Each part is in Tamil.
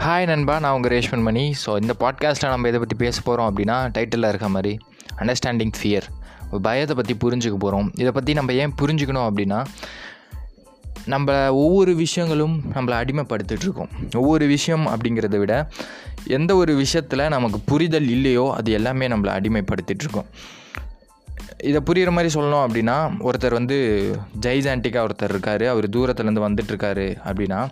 ஹாய் நண்பா. நான் உங்கள் ரேஷ்மன் மணி. ஸோ இந்த பாட்காஸ்ட்டில் நம்ம இதை பற்றி பேச போகிறோம் அப்படின்னா டைட்டிலில் இருக்க மாதிரி அண்டர்ஸ்டாண்டிங் ஃபியர் பயத்தை பற்றி புரிஞ்சுக்க போகிறோம் இதை பற்றி நம்ம ஏன் புரிஞ்சுக்கணும் அப்படின்னா நம்ம ஒவ்வொரு விஷயங்களும் நம்மளை அடிமைப்படுத்திகிட்ருக்கோம் ஒவ்வொரு விஷயம் அப்படிங்கிறத விட எந்த ஒரு விஷயத்தில் நமக்கு புரிதல் இல்லையோ அது எல்லாமே நம்மளை அடிமைப்படுத்திகிட்ருக்கோம் இதை புரிகிற மாதிரி சொல்லணும் அப்படின்னா ஒருத்தர் வந்து ஜைஜான்டிக்காக ஒருத்தர் இருக்கார். அவர் தூரத்துலேருந்து வந்துட்டுருக்காரு அப்படின்னா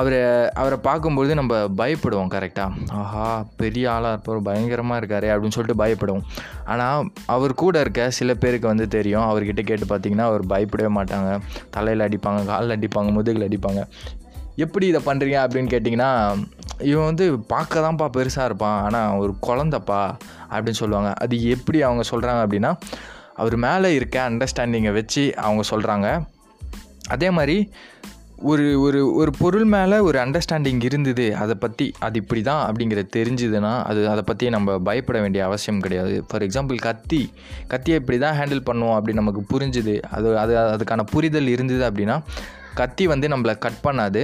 அவரை அவரை பார்க்கும்பொழுது நம்ம பயப்படுவோம் கரெக்டாக ஆஹா பெரிய ஆளாக இருப்பார் பயங்கரமாக இருக்காரு அப்படின்னு சொல்லிட்டு பயப்படுவோம். ஆனால் அவர் கூட இருக்க சில பேருக்கு வந்து தெரியும். அவர்கிட்ட கேட்டு பார்த்தீங்கன்னா அவர் பயப்படவே மாட்டாங்க. தலையில் அடிப்பாங்க காலில் அடிப்பாங்க முதுகில் அடிப்பாங்க. எப்படி இதை பண்ணுறீங்க அப்படின்னு கேட்டிங்கன்னா இவன் வந்து பார்க்க தான்ப்பா பெருசாக இருப்பான். ஆனால் ஒரு குழந்தப்பா அப்படின்னு சொல்லுவாங்க. அது எப்படி அவங்க சொல்கிறாங்க அப்படின்னா அவர் மேலே இருக்க அண்டர்ஸ்டாண்டிங்கை வச்சு அவங்க சொல்கிறாங்க அதே மாதிரி ஒரு ஒரு ஒரு பொருள் மேலே ஒரு அண்டர்ஸ்டாண்டிங் இருந்தது அதை பற்றி அது இப்படி தான் அப்படிங்கிறது தெரிஞ்சுதுன்னா அது அதை பற்றி நம்ம பயப்பட வேண்டிய அவசியம் கிடையாது. ஃபார் எக்ஸாம்பிள் கத்தி. கத்தியை இப்படி தான் ஹேண்டில் பண்ணுவோம் அப்படி நமக்கு புரிஞ்சுது. அது அது அதுக்கான புரிதல் இருந்தது அப்படின்னா கத்தி வந்து நம்மளை கட் பண்ணாது.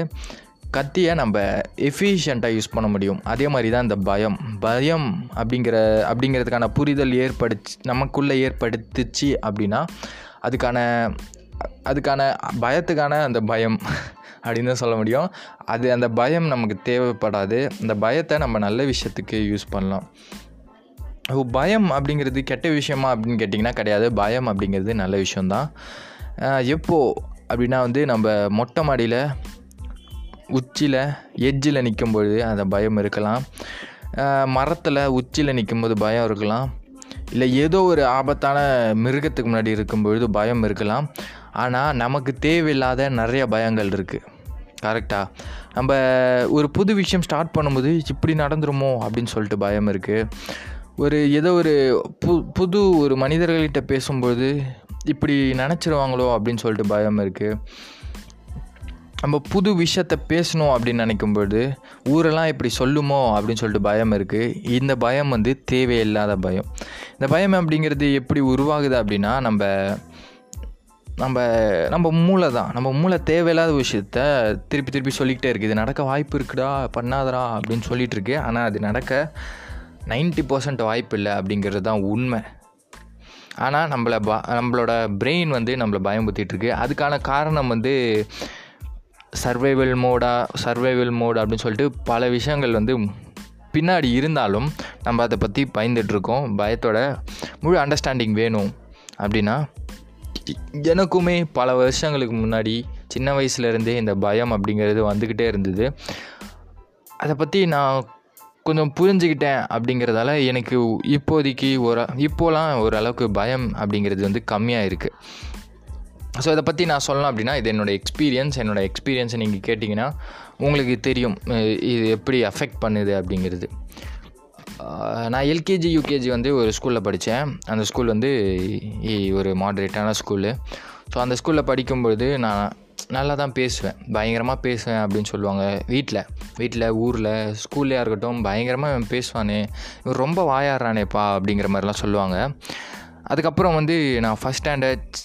கத்தியை நம்ம எஃபிஷியண்ட்டாக யூஸ் பண்ண முடியும். அதே மாதிரி தான் இந்த பயம். பயம் அப்படிங்கிற அப்படிங்கிறதுக்கான புரிதல் ஏற்படுச்சு நமக்குள்ளே ஏற்படுத்துச்சு அப்படின்னா அதுக்கான அதுக்கான பயத்துக்கான அந்த பயம் அப்படின்னு தான் சொல்ல முடியும். அது அந்த பயம் நமக்கு தேவைப்படாது. அந்த பயத்தை நம்ம நல்ல விஷயத்துக்கு யூஸ் பண்ணலாம். பயம் அப்படிங்கிறது கெட்ட விஷயமா அப்படின்னு கேட்டிங்கன்னா கிடையாது. பயம் அப்படிங்கிறது நல்ல விஷயந்தான் எப்போது அப்படின்னா வந்து நம்ம மொட்டை மாடியில் உச்சியில் எஜ்ஜில் நிற்கும்பொழுது அந்த பயம் இருக்கலாம். மரத்தில் உச்சியில் நிற்கும்போது பயம் இருக்கலாம். இல்லை ஏதோ ஒரு ஆபத்தான மிருகத்துக்கு முன்னாடி இருக்கும்பொழுது பயம் இருக்கலாம். ஆனால் நமக்கு தேவையில்லாத நிறைய பயங்கள் இருக்குது கரெக்டாக நம்ம ஒரு புது விஷயம் ஸ்டார்ட் பண்ணும்போது இப்படி நடந்துருமோ அப்படின்னு சொல்லிட்டு பயம் இருக்குது ஒரு ஏதோ ஒரு பு புது ஒரு மனிதர்கள்கிட்ட பேசும்போது இப்படி நினச்சிருவாங்களோ அப்படின்னு சொல்லிட்டு பயம் இருக்குது நம்ம புது விஷயத்த பேசணும் அப்படின்னு நினைக்கும்போது ஊரெல்லாம் இப்படி சொல்லுமோ அப்படின்னு சொல்லிட்டு பயம் இருக்குது இந்த பயம் வந்து தேவையில்லாத பயம். இந்த பயம் அப்படிங்கிறது எப்படி உருவாகுது அப்படின்னா நம்ம நம்ம நம்ம மூளை தான் நம்ம மூளை தேவையில்லாத விஷயத்த திருப்பி திருப்பி சொல்லிக்கிட்டே இருக்குது இது நடக்க வாய்ப்பு இருக்குடா பண்ணாதடா அப்படின்னு சொல்லிகிட்டு இருக்கு. ஆனால் அது நடக்க நைன்ட்டி பர்சன்ட் வாய்ப்பு இல்லை அப்படிங்கிறது தான் உண்மை. ஆனால் நம்மளை ப நம்மளோட பிரெயின் வந்து நம்மளை பயம்புத்திட்டுருக்கு அதுக்கான காரணம் வந்து சர்வைவல் மோடா சர்வைவல் மோட் அப்படின்னு சொல்லிட்டு பல விஷயங்கள் வந்து பின்னாடி இருந்தாலும் நம்ம அதை பற்றி பயந்துட்டுருக்கோம் பயத்தோட முழு அண்டர்ஸ்டாண்டிங் வேணும் அப்படின்னா எனக்குமே பல வருஷங்களுக்கு முன்னாடி சின்ன வயசுலேருந்தே இந்த பயம் அப்படிங்கிறது வந்துக்கிட்டே இருந்தது. அதை பற்றி நான் கொஞ்சம் புரிஞ்சுக்கிட்டேன் அப்படிங்கிறதால எனக்கு இப்போதைக்கு ஒரு இப்போலாம் ஓரளவுக்கு பயம் அப்படிங்கிறது வந்து கம்மியாக இருக்குது ஸோ இதை பற்றி நான் சொல்லலாம் அப்படின்னா இது என்னோடய எக்ஸ்பீரியன்ஸ் என்னோடய எக்ஸ்பீரியன்ஸை நீங்கள் கேட்டிங்கன்னா உங்களுக்கு தெரியும் இது எப்படி அஃபெக்ட் பண்ணுது அப்படிங்கிறது. நான் எல்கேஜி யூகேஜி வந்து ஒரு ஸ்கூலில் படித்தேன் அந்த ஸ்கூல் வந்து ஒரு மாடரேட்டான ஸ்கூலு ஸோ அந்த ஸ்கூலில் படிக்கும்பொழுது நான் நல்லா தான் பேசுவேன். பயங்கரமாக பேசுவேன் அப்படின்னு சொல்லுவாங்க வீட்டில் வீட்டில் ஊரில் ஸ்கூல்லையாக இருக்கட்டும் பயங்கரமாக பேசுவானே. இவன் ரொம்ப வாயாடுறானேப்பா அப்படிங்கிற மாதிரிலாம் சொல்லுவாங்க. அதுக்கப்புறம் வந்து நான் ஃபஸ்ட் ஸ்டாண்டர்ட்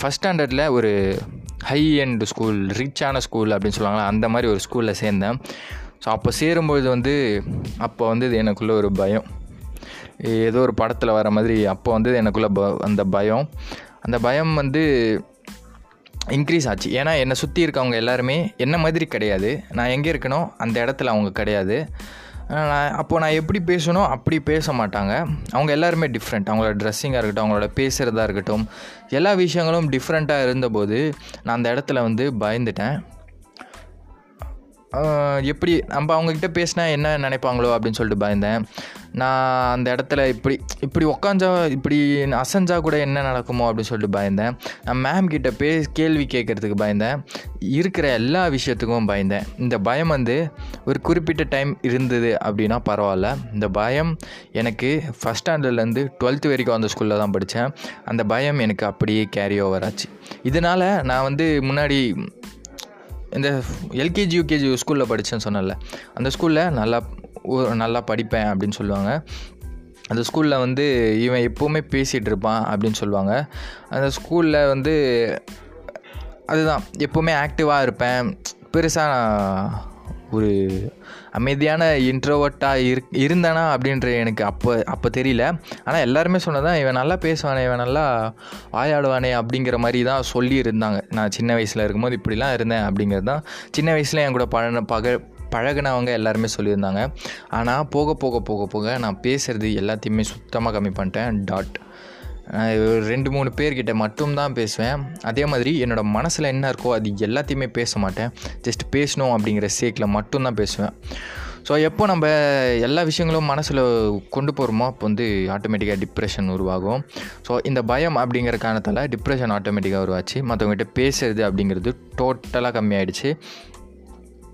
ஃபஸ்ட் ஸ்டாண்டர்டில் ஒரு ஹை எண்ட் ஸ்கூல் ரிச்சான ஸ்கூல் அப்படின்னு சொல்லுவாங்களா அந்த மாதிரி ஒரு ஸ்கூலில் சேர்ந்தேன். ஸோ அப்போ சேரும்பொழுது வந்து அப்போ வந்து எனக்குள்ளே ஒரு பயம். ஏதோ ஒரு படத்தில் வர மாதிரி அப்போ வந்து எனக்குள்ளே ப அந்த பயம். அந்த பயம் வந்து இன்க்ரீஸ் ஆச்சு. ஏன்னா என்னை சுற்றி இருக்கவங்க எல்லாருமே என்ன மாதிரி கிடையாது. நான் எங்கே இருக்கணும் அந்த இடத்துல அவங்க கிடையாது. நான் அப்போது நான் எப்படி பேசணும் அப்படி பேச மாட்டாங்க. அவங்க எல்லாருமே டிஃப்ரெண்ட் அவங்களோட ட்ரெஸ்ஸிங்காக இருக்கட்டும் அவங்களோட பேசுகிறதா இருக்கட்டும் எல்லா விஷயங்களும் டிஃப்ரெண்ட்டாக இருந்தபோது நான் அந்த இடத்துல வந்து பயந்துட்டேன். எப்படி நம்ம அவங்கக்கிட்ட பேசினா என்ன நினைப்பாங்களோ அப்படின்னு சொல்லிட்டு பயந்தேன். நான் அந்த இடத்துல இப்படி இப்படி உக்காஞ்சா இப்படி அசைஞ்சா கூட என்ன நடக்குமோ அப்படின்னு சொல்லிட்டு பயந்தேன். நான் மேம் கிட்ட பே கேள்வி கேட்குறதுக்கு பயந்தேன். இருக்கிற எல்லா விஷயத்துக்கும் பயந்தேன். இந்த பயம் வந்து ஒரு குறிப்பிட்ட டைம் இருந்தது அப்படின்னா பரவாயில்ல. இந்த பயம் எனக்கு ஃபஸ்ட் ஸ்டாண்டர்ட்லேருந்து டுவெல்த்து வரைக்கும் அந்த ஸ்கூலில் தான் படித்தேன் அந்த பயம் எனக்கு அப்படியே கேரி ஓவர் ஆச்சு. இதனால் நான் வந்து முன்னாடி இந்த எல்கேஜி யூகேஜி ஸ்கூலில் படித்தேன்னு சொன்னல அந்த ஸ்கூலில் நல்லா நல்லா படிப்பேன் அப்படின்னு சொல்லுவாங்க. அந்த ஸ்கூலில் வந்து இவன் எப்போவுமே பேசிகிட்டு இருப்பான் அப்படின்னு சொல்லுவாங்க. அந்த ஸ்கூலில் வந்து அதுதான் எப்போவுமே ஆக்டிவாக இருப்பேன். பெருசாக ஒரு அமைதியான இன்ட்ரோவர்ட்டாக இரு இருந்தேனா அப்படின்ற எனக்கு அப்போ அப்போ தெரியல. ஆனால் எல்லாருமே சொன்னதான் இவன் நல்லா பேசுவானே இவன் நல்லா ஆயாடுவானே அப்படிங்கிற மாதிரி தான் சொல்லியிருந்தாங்க. நான் சின்ன வயசில் இருக்கும்போது இப்படிலாம் இருந்தேன் அப்படிங்கிறது தான் சின்ன வயசில் என் கூட பழன பக பழகினவங்க எல்லாருமே சொல்லியிருந்தாங்க. ஆனால் போக போக போக போக நான் பேசுகிறது எல்லாத்தையுமே சுத்தமாக கம்மி பண்ணிட்டேன். டாட் ரெண்டு மூணு பேர்கிட்ட மட்டும்தான் பேசுவேன். அதே மாதிரி என்னோடய மனசில் என்ன இருக்கோ அது எல்லாத்தையுமே பேச மாட்டேன். ஜஸ்ட் பேசணும் அப்படிங்கிற சேக்கில் மட்டும்தான் பேசுவேன். ஸோ எப்போ நம்ம எல்லா விஷயங்களும் மனசில் கொண்டு போகிறோமோ அப்போ வந்து ஆட்டோமேட்டிக்காக டிப்ரெஷன் உருவாகும். ஸோ இந்த பயம் அப்படிங்கிற காரணத்தால் டிப்ரெஷன் ஆட்டோமேட்டிக்காக உருவாச்சு. மற்றவங்ககிட்ட பேசுறது அப்படிங்கிறது டோட்டலாக கம்மியாயிடுச்சு.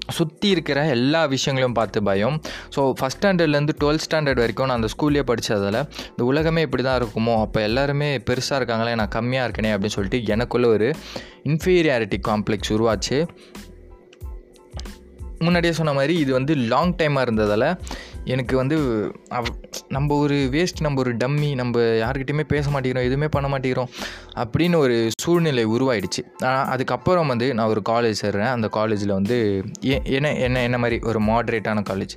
சுற்றி இருக்கிற எல்லா விஷயங்களையும் பார்த்து பயம். ஸோ ஃபஸ்ட் ஸ்டாண்டர்ட்லேருந்து டுவெல்த் ஸ்டாண்டர்ட் வரைக்கும் நான் அந்த ஸ்கூல்லேயே படித்ததால் இந்த உலகமே இப்படி தான் இருக்குமோ அப்போ எல்லாருமே பெருசாக இருக்காங்களே நான் கம்மியாக இருக்கனே அப்படின்னு சொல்லிட்டு எனக்குள்ளே ஒரு இன்ஃபீரியாரிட்டி காம்ப்ளெக்ஸ் உருவாச்சு. முன்னாடியே சொன்ன மாதிரி இது வந்து லாங் டைமாக இருந்ததால் எனக்கு வந்து நம்ம ஒரு வேஸ்ட் நம்ம ஒரு டம்மி நம்ம யாருக்கிட்டையுமே பேச மாட்டேங்கிறோம் எதுவுமே பண்ண மாட்டேங்கிறோம் அப்படின்னு ஒரு சூழ்நிலை உருவாயிடுச்சு. அதுக்கப்புறம் வந்து நான் ஒரு காலேஜ் சேர்றேன். அந்த காலேஜில் வந்து என்ன என்ன என்ன மாதிரி ஒரு மாட்ரேட்டான காலேஜ்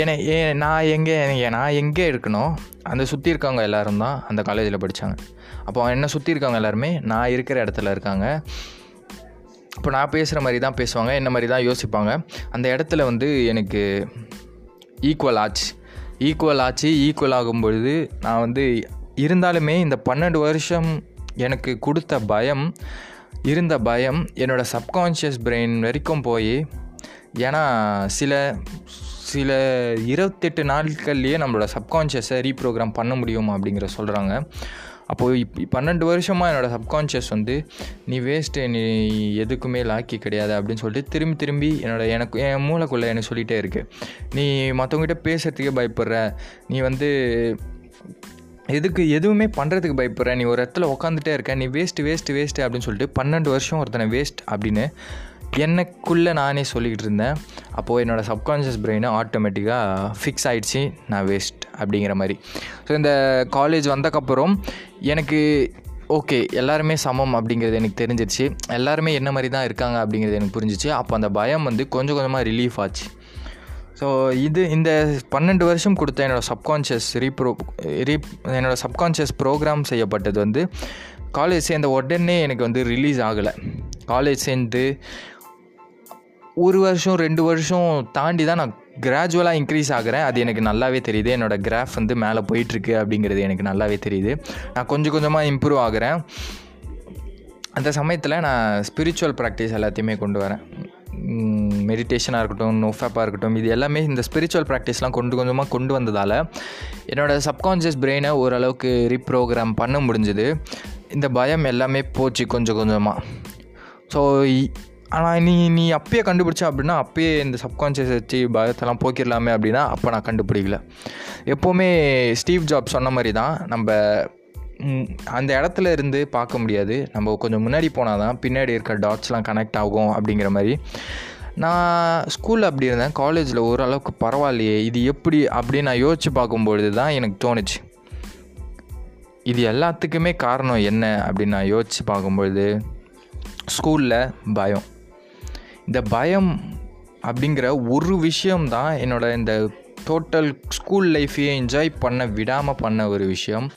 ஏன்னா ஏ நான் எங்கே நான் எங்கே இருக்கணும் அந்த சுற்றி இருக்கவங்க எல்லோரும் தான் அந்த காலேஜில் படித்தாங்க அப்போ என்னை சுற்றி இருக்கவங்க எல்லாருமே நான் இருக்கிற இடத்துல இருக்காங்க. இப்போ நான் பேசுகிற மாதிரி தான் பேசுவாங்க என்ன மாதிரி தான் யோசிப்பாங்க. அந்த இடத்துல வந்து எனக்கு ஈக்குவல் ஆச்சு. ஈக்குவல் ஆச்சு ஈக்குவல் ஆகும் பொழுது நான் வந்து இருந்தாலுமே இந்த பன்னெண்டு வருஷம் எனக்கு கொடுத்த பயம் இருந்த பயம் என்னோடய சப்கான்ஷியஸ் பிரெயின் வரைக்கும் போய் ஏன்னா சில சில இருபத்தெட்டு நாட்கள்லேயே நம்மளோட சப்கான்ஷியஸை ரீப்ரோக்ராம் பண்ண முடியும் அப்படிங்கிற சொல்கிறாங்க அப்போது இப் பன்னெண்டு வருஷமாக என்னோடய சப்கான்ஷியஸ் வந்து நீ வேஸ்ட்டு நீ எதுக்குமே லாக்கி கிடையாது அப்படின்னு சொல்லிட்டு திரும்பி திரும்பி என்னோட எனக்கு என் மூளைக்குள்ளே எனக்கு சொல்லிகிட்டே இருக்குது நீ மற்றவங்ககிட்ட பேசுகிறதுக்கே பயப்படுற. நீ வந்து எதுக்கு எதுவுமே பண்ணுறதுக்கு பயப்படுற. நீ ஒரு இடத்துல உட்காந்துட்டே இருக்க. நீ வேஸ்ட்டு வேஸ்ட்டு வேஸ்ட்டு அப்படின்னு சொல்லிட்டு பன்னெண்டு வருஷம் ஒருத்தனை வேஸ்ட் அப்படின்னு எனக்குள்ளே நானே சொல்லிக்கிட்டு இருந்தேன். அப்போது என்னோடய சப்கான்ஷியஸ் பிரெயினை ஆட்டோமேட்டிக்காக ஃபிக்ஸ் ஆகிடுச்சு நான் வேஸ்ட் அப்படிங்கிற மாதிரி. ஸோ இந்த காலேஜ் வந்தக்கப்புறம் எனக்கு ஓகே எல்லாருமே சமம் அப்படிங்கிறது எனக்கு தெரிஞ்சிருச்சு. எல்லாருமே என்ன மாதிரி தான் இருக்காங்க அப்படிங்கிறது எனக்கு புரிஞ்சிச்சு. அப்போ அந்த பயம் வந்து கொஞ்சம் கொஞ்சமாக ரிலீஃப் ஆச்சு. ஸோ இது இந்த பன்னெண்டு வருஷம் கொடுத்த என்னோடய சப்கான்ஷியஸ் ரீப்ரோ ரீப் என்னோடய சப்கான்ஷியஸ் ப்ரோக்ராம் செய்யப்பட்டது வந்து காலேஜ் சேர்ந்த உடனே எனக்கு வந்து ரிலீஸ் ஆகலை. காலேஜ் சேர்ந்து ஒரு வருஷம் ரெண்டு வருஷம் தாண்டி தான் நான் கிராஜுவலாக இன்க்ரீஸ் ஆகிறேன். அது எனக்கு நல்லாவே தெரியுது. என்னோடய கிராஃப் வந்து மேலே போயிட்டுருக்கு அப்படிங்கிறது எனக்கு நல்லாவே தெரியுது. நான் கொஞ்சம் கொஞ்சமாக இம்ப்ரூவ் ஆகிறேன். அந்த சமயத்தில் நான் ஸ்பிரிச்சுவல் ப்ராக்டிஸ் எல்லாத்தையுமே கொண்டு வரேன். மெடிடேஷனாக இருக்கட்டும் நோஃபேப்பாக இருக்கட்டும் இது எல்லாமே இந்த ஸ்பிரிச்சுவல் ப்ராக்டிஸ்லாம் கொண்டு கொஞ்சமாக கொண்டு வந்ததால் என்னோடய சப்கான்ஷியஸ் பிரெயினை ஓரளவுக்கு ரீப்ரோக்ராம் பண்ண முடிஞ்சுது. இந்த பயம் எல்லாமே போச்சு கொஞ்சம் கொஞ்சமாக ஸோ ஆனால் நீ நீ அப்பயே கண்டுபிடிச்சா அப்படின்னா அப்பயே இந்த சப்கான்ஷியஸ் வச்சு பயத்தெல்லாம் போக்கிடலாமே அப்படின்னா அப்போ நான் கண்டுபிடிக்கல. எப்போவுமே ஸ்டீவ் ஜாப் சொன்ன மாதிரி தான் நம்ம அந்த இடத்துல இருந்து பார்க்க முடியாது. நம்ம கொஞ்சம் முன்னாடி போனால் தான் பின்னாடி இருக்க டாட்ஸ்லாம் கனெக்ட் ஆகும் அப்படிங்கிற மாதிரி. நான் ஸ்கூலில் அப்படி இருந்தேன். காலேஜில் ஓரளவுக்கு பரவாயில்லையே. இது எப்படி அப்படின்னு நான் யோசித்து பார்க்கும்பொழுது தான் எனக்கு தோணுச்சு. இது எல்லாத்துக்குமே காரணம் என்ன அப்படின்னு நான் யோசித்து பார்க்கும்பொழுது ஸ்கூலில் பயம். இந்த பயம் அப்படிங்கிற ஒரு விஷயம்தான் என்னோடய இந்த டோட்டல் ஸ்கூல் லைஃப்பையே என்ஜாய் பண்ண விடாமல் பண்ண ஒரு விஷயம்.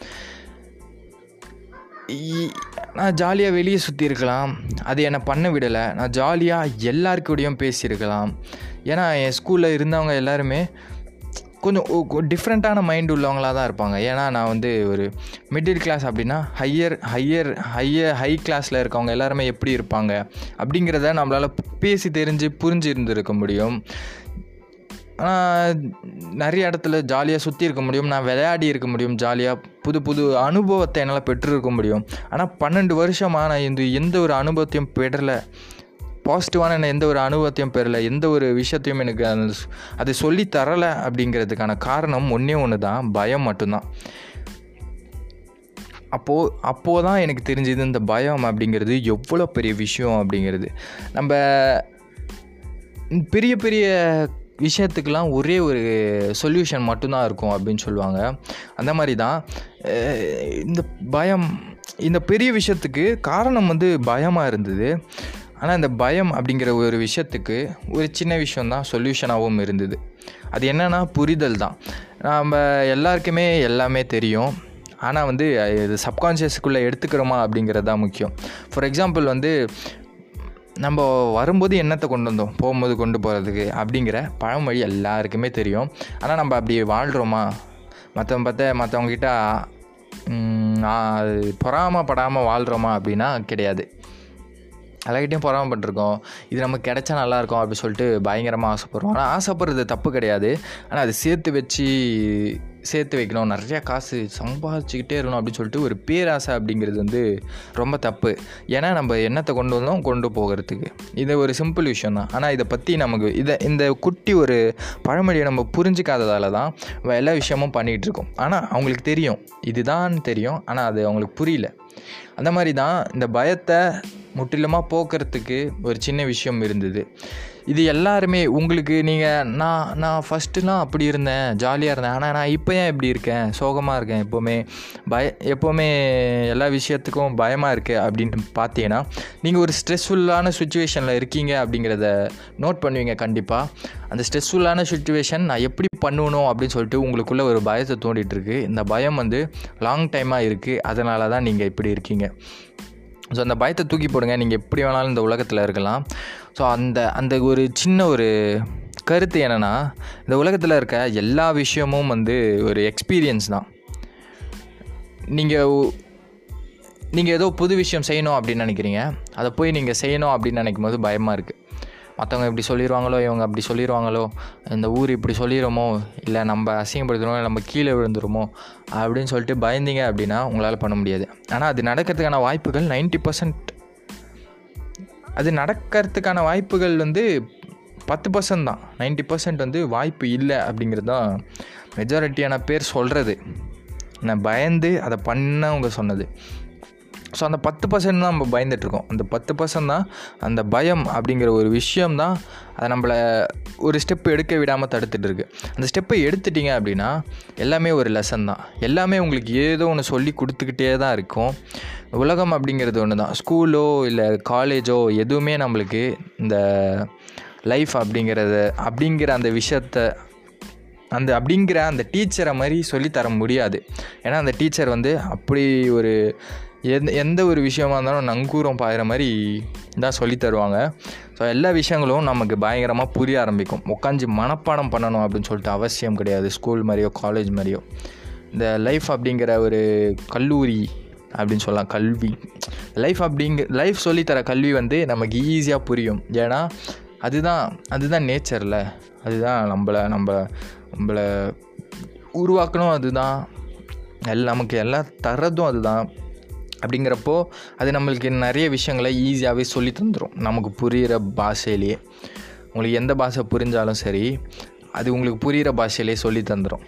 நான் ஜாலியாக வெளியே சுற்றி இருக்கலாம். அது என்னை பண்ண விடலை. நான் ஜாலியாக எல்லாருக்கூடையும் பேசியிருக்கலாம். ஏன்னா என் ஸ்கூலில் இருந்தவங்க எல்லாருமே கொஞ்சம் டிஃப்ரெண்ட்டான மைண்ட் உள்ளவங்களாக தான் இருப்பாங்க. ஏன்னா நான் வந்து ஒரு மிடில் கிளாஸ் அப்படின்னா ஹையர் ஹையர் ஹையர் ஹை கிளாஸில் இருக்கவங்க எல்லாருமே எப்படி இருப்பாங்க? அப்படிங்கிறத நம்மளால் பேசி தெரிஞ்சு புரிஞ்சு இருந்திருக்க முடியும். ஆனால் நிறைய இடத்துல ஜாலியாக சுற்றி இருக்க முடியும். நான் விளையாடி இருக்க முடியும் ஜாலியாக புது புது அனுபவத்தை என்னால் பெற்றிருக்க முடியும். ஆனால் பன்னெண்டு வருஷமாக நான் இந்த எந்த ஒரு அனுபவத்தையும் பெறலை. பாசிட்டிவான எந்த ஒரு அனுபவத்தையும் பெறலை எந்த ஒரு விஷயத்தையும் எனக்கு அது அது சொல்லி தரலை அப்படிங்கிறதுக்கான காரணம் ஒன்றே ஒன்று தான் பயம் மட்டும்தான். அப்போது அப்போது தான் எனக்கு தெரிஞ்சது இந்த பயம் அப்படிங்கிறது எவ்வளோ பெரிய விஷயம் அப்படிங்கிறது. நம்ம பெரிய பெரிய விஷயத்துக்கெலாம் ஒரே ஒரு சொல்யூஷன் மட்டும்தான் இருக்கும் அப்படின்னு சொல்லுவாங்க. அந்த மாதிரி தான் இந்த பயம் இந்த பெரிய விஷயத்துக்கு காரணம் வந்து பயமாக இருந்தது. ஆனால் இந்த பயம் அப்படிங்கிற ஒரு விஷயத்துக்கு ஒரு சின்ன விஷயந்தான் சொல்யூஷனாகவும் இருந்தது. அது என்னென்னா புரிதல் தான். நம்ம எல்லாருக்குமே எல்லாமே தெரியும். ஆனால் வந்து இது சப்கான்ஷியஸுக்குள்ளே எடுத்துக்கிறோமா அப்படிங்கிறது தான் முக்கியம். ஃபார் எக்ஸாம்பிள் வந்து நம்ம வரும்போது என்னத்தை கொண்டு வந்தோம்? போகும்போது கொண்டு போகிறதுக்கு அப்படிங்கிற பழமொழி எல்லாருக்குமே தெரியும். ஆனால் நம்ம அப்படி வாழ்கிறோமா மற்றவங்க பார்த்த மற்றவங்ககிட்ட பொறாமப்படாமல் வாழ்கிறோமா அப்படின்னா கிடையாது. எல்லாக்கிட்டையும் பொறாமப்பட்டிருக்கோம். இது நமக்கு கிடைச்சா நல்லாயிருக்கும் அப்படி சொல்லிட்டு பயங்கரமாக ஆசைப்படுறோம். ஆனால் ஆசைப்படுறது தப்பு கிடையாது. ஆனால் அது சேர்த்து வச்சு சேர்த்து வைக்கணும். நிறையா காசு சம்பாதிச்சுக்கிட்டே இருக்கணும் அப்படின்னு சொல்லிட்டு ஒரு பேராசை அப்படிங்கிறது வந்து ரொம்ப தப்பு. ஏன்னா நம்ம எண்ணத்தை கொண்டு வந்தோம் கொண்டு போகிறதுக்கு. இது ஒரு சிம்பிள் விஷயம் தான். ஆனால் இதை பற்றி நமக்கு இதை இந்த குட்டி ஒரு பழமொழியை நம்ம புரிஞ்சிக்காததால தான் எல்லா விஷயமும் பண்ணிகிட்டு இருக்கோம். ஆனால் அவங்களுக்கு தெரியும். இதுதான் தெரியும். ஆனால் அது அவங்களுக்கு புரியல. அந்த மாதிரி தான் இந்த பயத்தை முற்றிலுமாக போக்குறதுக்கு ஒரு சின்ன விஷயம் இருந்தது. இது எல்லாருமே உங்களுக்கு நீங்கள் நான் நான் ஃபஸ்ட்டுலாம் அப்படி இருந்தேன் ஜாலியாக இருந்தேன். ஆனால் நான் இப்போ ஏன் இப்படி இருக்கேன்? சோகமாக இருக்கேன் எப்போவுமே. பய எப்போவுமே எல்லா விஷயத்துக்கும் பயமாக இருக்குது அப்படின்ட்டு பார்த்தீங்கன்னா நீங்கள் ஒரு ஸ்ட்ரெஸ்ஃபுல்லான சுச்சுவேஷனில் இருக்கீங்க அப்படிங்கிறத நோட் பண்ணுவீங்க கண்டிப்பாக அந்த ஸ்ட்ரெஸ்ஃபுல்லான சுச்சுவேஷன் நான் எப்படி பண்ணணும் அப்படின்னு சொல்லிட்டு உங்களுக்குள்ளே ஒரு பயத்தை தோண்டிகிட்ருக்கு இந்த பயம் வந்து லாங் டைமாக இருக்குது அதனால தான் நீங்கள் இப்படி இருக்கீங்க. ஸோ அந்த பயத்தை தூக்கி போடுங்க. நீங்கள் எப்படி வேணாலும் இந்த உலகத்தில் இருக்கலாம். ஸோ அந்த அந்த ஒரு சின்ன ஒரு கருத்து என்னென்னா இந்த உலகத்தில் இருக்க எல்லா விஷயமும் வந்து ஒரு எக்ஸ்பீரியன்ஸ் தான். நீங்கள் நீங்கள் ஏதோ புது விஷயம் செய்யணும் அப்படின்னு நினைக்கிறீங்க. அதை போய் நீங்கள் செய்யணும் அப்படின்னு நினைக்கும் போது பயமாக இருக்குது மற்றவங்க இப்படி சொல்லிடுவாங்களோ இவங்க அப்படி சொல்லிடுவாங்களோ இந்த ஊர் இப்படி சொல்லிடுமோ இல்லை நம்ம அசிங்கப்படுத்துகிறோமோ நம்ம கீழே விழுந்துருமோ அப்படின்னு சொல்லிட்டு பயந்தீங்க அப்படின்னா உங்களால் பண்ண முடியாது. ஆனால் அது நடக்கிறதுக்கான வாய்ப்புகள் நைன்ட்டி பர்சன்ட் அது நடக்கிறதுக்கான வாய்ப்புகள் வந்து பத்து பர்சன்ட் தான். நைன்ட்டி பர்சன்ட் வந்து வாய்ப்பு இல்லை அப்படிங்கிறது தான் மெஜாரிட்டியான பேர் சொல்கிறது நான் பயந்து அதை பண்ணவங்க சொன்னது. ஸோ அந்த பத்து பர்சன்ட் தான் நம்ம பயந்துட்டுருக்கோம். அந்த பத்து பர்சன்ட் தான் அந்த பயம் அப்படிங்கிற ஒரு விஷயம் தான் அதை நம்மளை ஒரு ஸ்டெப் எடுக்க விடாமல் தடுத்துட்டு இருக்கு அந்த ஸ்டெப்பை எடுத்துட்டிங்க அப்படின்னா எல்லாமே ஒரு லெசன் தான். எல்லாமே உங்களுக்கு ஏதோ ஒன்று சொல்லி கொடுத்துக்கிட்டே தான் இருக்கும். உலகம் அப்படிங்கிறது ஒன்று தான். ஸ்கூலோ இல்லை காலேஜோ எதுவுமே நம்மளுக்கு இந்த லைஃப் அப்படிங்கிறத அப்படிங்கிற அந்த விஷயத்த அந்த அப்படிங்கிற அந்த டீச்சரை மாதிரி சொல்லித்தர முடியாது. ஏன்னா அந்த டீச்சர் வந்து அப்படி ஒரு எந்த எந்த ஒரு விஷயமா இருந்தாலும் நங்கூரம் பாயிற மாதிரி தான் சொல்லி தருவாங்க. ஸோ எல்லா விஷயங்களும் நமக்கு பயங்கரமாக புரிய ஆரம்பிக்கும். உட்காந்து மனப்பாடம் பண்ணணும் அப்படின்னு சொல்லிட்டு அவசியம் கிடையாது. ஸ்கூல் மாதிரியோ காலேஜ் மாதிரியோ. இந்த லைஃப் அப்படிங்கிற ஒரு கல்லூரி அப்படின்னு சொல்லலாம். கல்வி. லைஃப் அப்படிங்க லைஃப் சொல்லித்தர கல்வி வந்து நமக்கு ஈஸியாக புரியும். ஏன்னா அதுதான் அதுதான் நேச்சரில் அதுதான் நம்மளை நம்ம நம்மளை உருவாக்கணும். அதுதான். எல் நமக்கு எல்லாம் தரதும் அதுதான். அப்படிங்கிறப்போ அது நம்மளுக்கு நிறைய விஷயங்களை ஈஸியாகவே சொல்லி தந்துடும் நமக்கு புரிகிற பாஷையிலேயே. உங்களுக்கு எந்த பாஷை புரிஞ்சாலும் சரி அது உங்களுக்கு புரிகிற பாஷையிலே சொல்லி தந்துடும்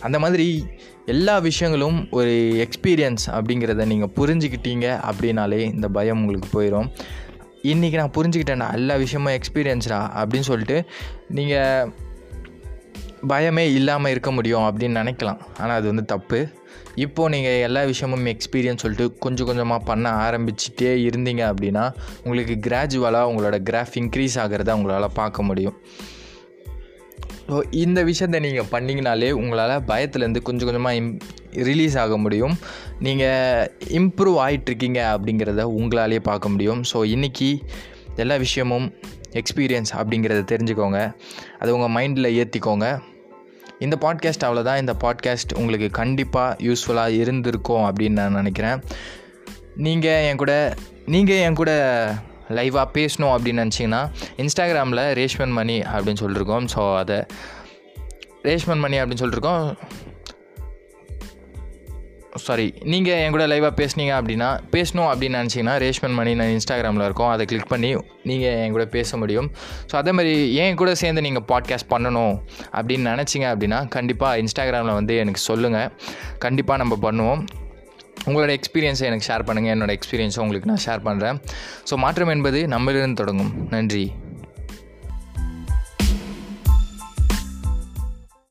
அந்த மாதிரி எல்லா விஷயங்களும் ஒரு எக்ஸ்பீரியன்ஸ் அப்படிங்கிறத நீங்கள் புரிஞ்சுக்கிட்டீங்க அப்படின்னாலே இந்த பயம் உங்களுக்கு போயிடும் இன்றைக்கி நான் புரிஞ்சுக்கிட்டேன்டா எல்லா விஷயமும் எக்ஸ்பீரியன்ஸ்டா அப்படின்னு சொல்லிட்டு நீங்கள் பயமே இல்லாமல் இருக்க முடியும் அப்படின்னு நினைக்கலாம். ஆனால் அது வந்து தப்பு. இப்போது நீங்கள் எல்லா விஷயமும் எக்ஸ்பீரியன்ஸ் சொல்லிட்டு கொஞ்சம் கொஞ்சமாக பண்ண ஆரம்பிச்சிட்டே இருந்தீங்க அப்படின்னா உங்களுக்கு கிராஜுவலாக உங்களோட கிராஃப் இன்க்ரீஸ் ஆகிறத உங்களால் பார்க்க முடியும். ஸோ இந்த விஷயத்தை நீங்கள் பண்ணிங்கனாலே உங்களால் பயத்துலேருந்து கொஞ்சம் கொஞ்சமாக இம் ரிலீஸ் ஆக முடியும். நீங்கள் இம்ப்ரூவ் ஆகிட்டுருக்கீங்க அப்படிங்கிறத உங்களாலே பார்க்க முடியும். ஸோ இன்றைக்கி எல்லா விஷயமும் எக்ஸ்பீரியன்ஸ் அப்படிங்கிறத தெரிஞ்சுக்கோங்க. அது உங்கள் மைண்டில் ஏற்றிக்கோங்க இந்த பாட்காஸ்ட் அவ்வளோதான் இந்த பாட்காஸ்ட் உங்களுக்கு கண்டிப்பாக யூஸ்ஃபுல்லாக இருந்திருக்கும் அப்படின்னு நான் நினைக்கிறேன். நீங்கள் என் கூட நீங்கள் என் கூட லைவாக பேசணும் அப்படின்னு நினச்சிங்கன்னா இன்ஸ்டாகிராமில் ரேஷ்மன் மணி அப்படின்னு சொல்லியிருக்கோம் ஸோ அதை ரேஷ்மன் மணி அப்படின்னு சொல்லியிருக்கோம் சாரி நீங்கள் என் கூட லைவாக பேசுனீங்க அப்படின்னா பேசணும் அப்படின்னு நினச்சிங்கன்னா ரேஷ்மன் மணி நான் இன்ஸ்டாகிராமில் இருக்கோம். அதை கிளிக் பண்ணி நீங்கள் என் கூட பேச முடியும். ஸோ அதே மாதிரி என் கூட சேர்ந்து நீங்கள் பாட்காஸ்ட் பண்ணணும் அப்படின்னு நினச்சிங்க அப்படின்னா கண்டிப்பாக இன்ஸ்டாகிராமில் வந்து எனக்கு சொல்லுங்கள் கண்டிப்பாக நம்ம பண்ணுவோம். உங்களோட எக்ஸ்பீரியன்ஸை எனக்கு ஷேர் பண்ணுங்கள் என்னோடய எக்ஸ்பீரியன்ஸை உங்களுக்கு நான் ஷேர் பண்ணுறேன் ஸோ மாற்றம் என்பது நம்மளிருந்து தொடங்கும். நன்றி.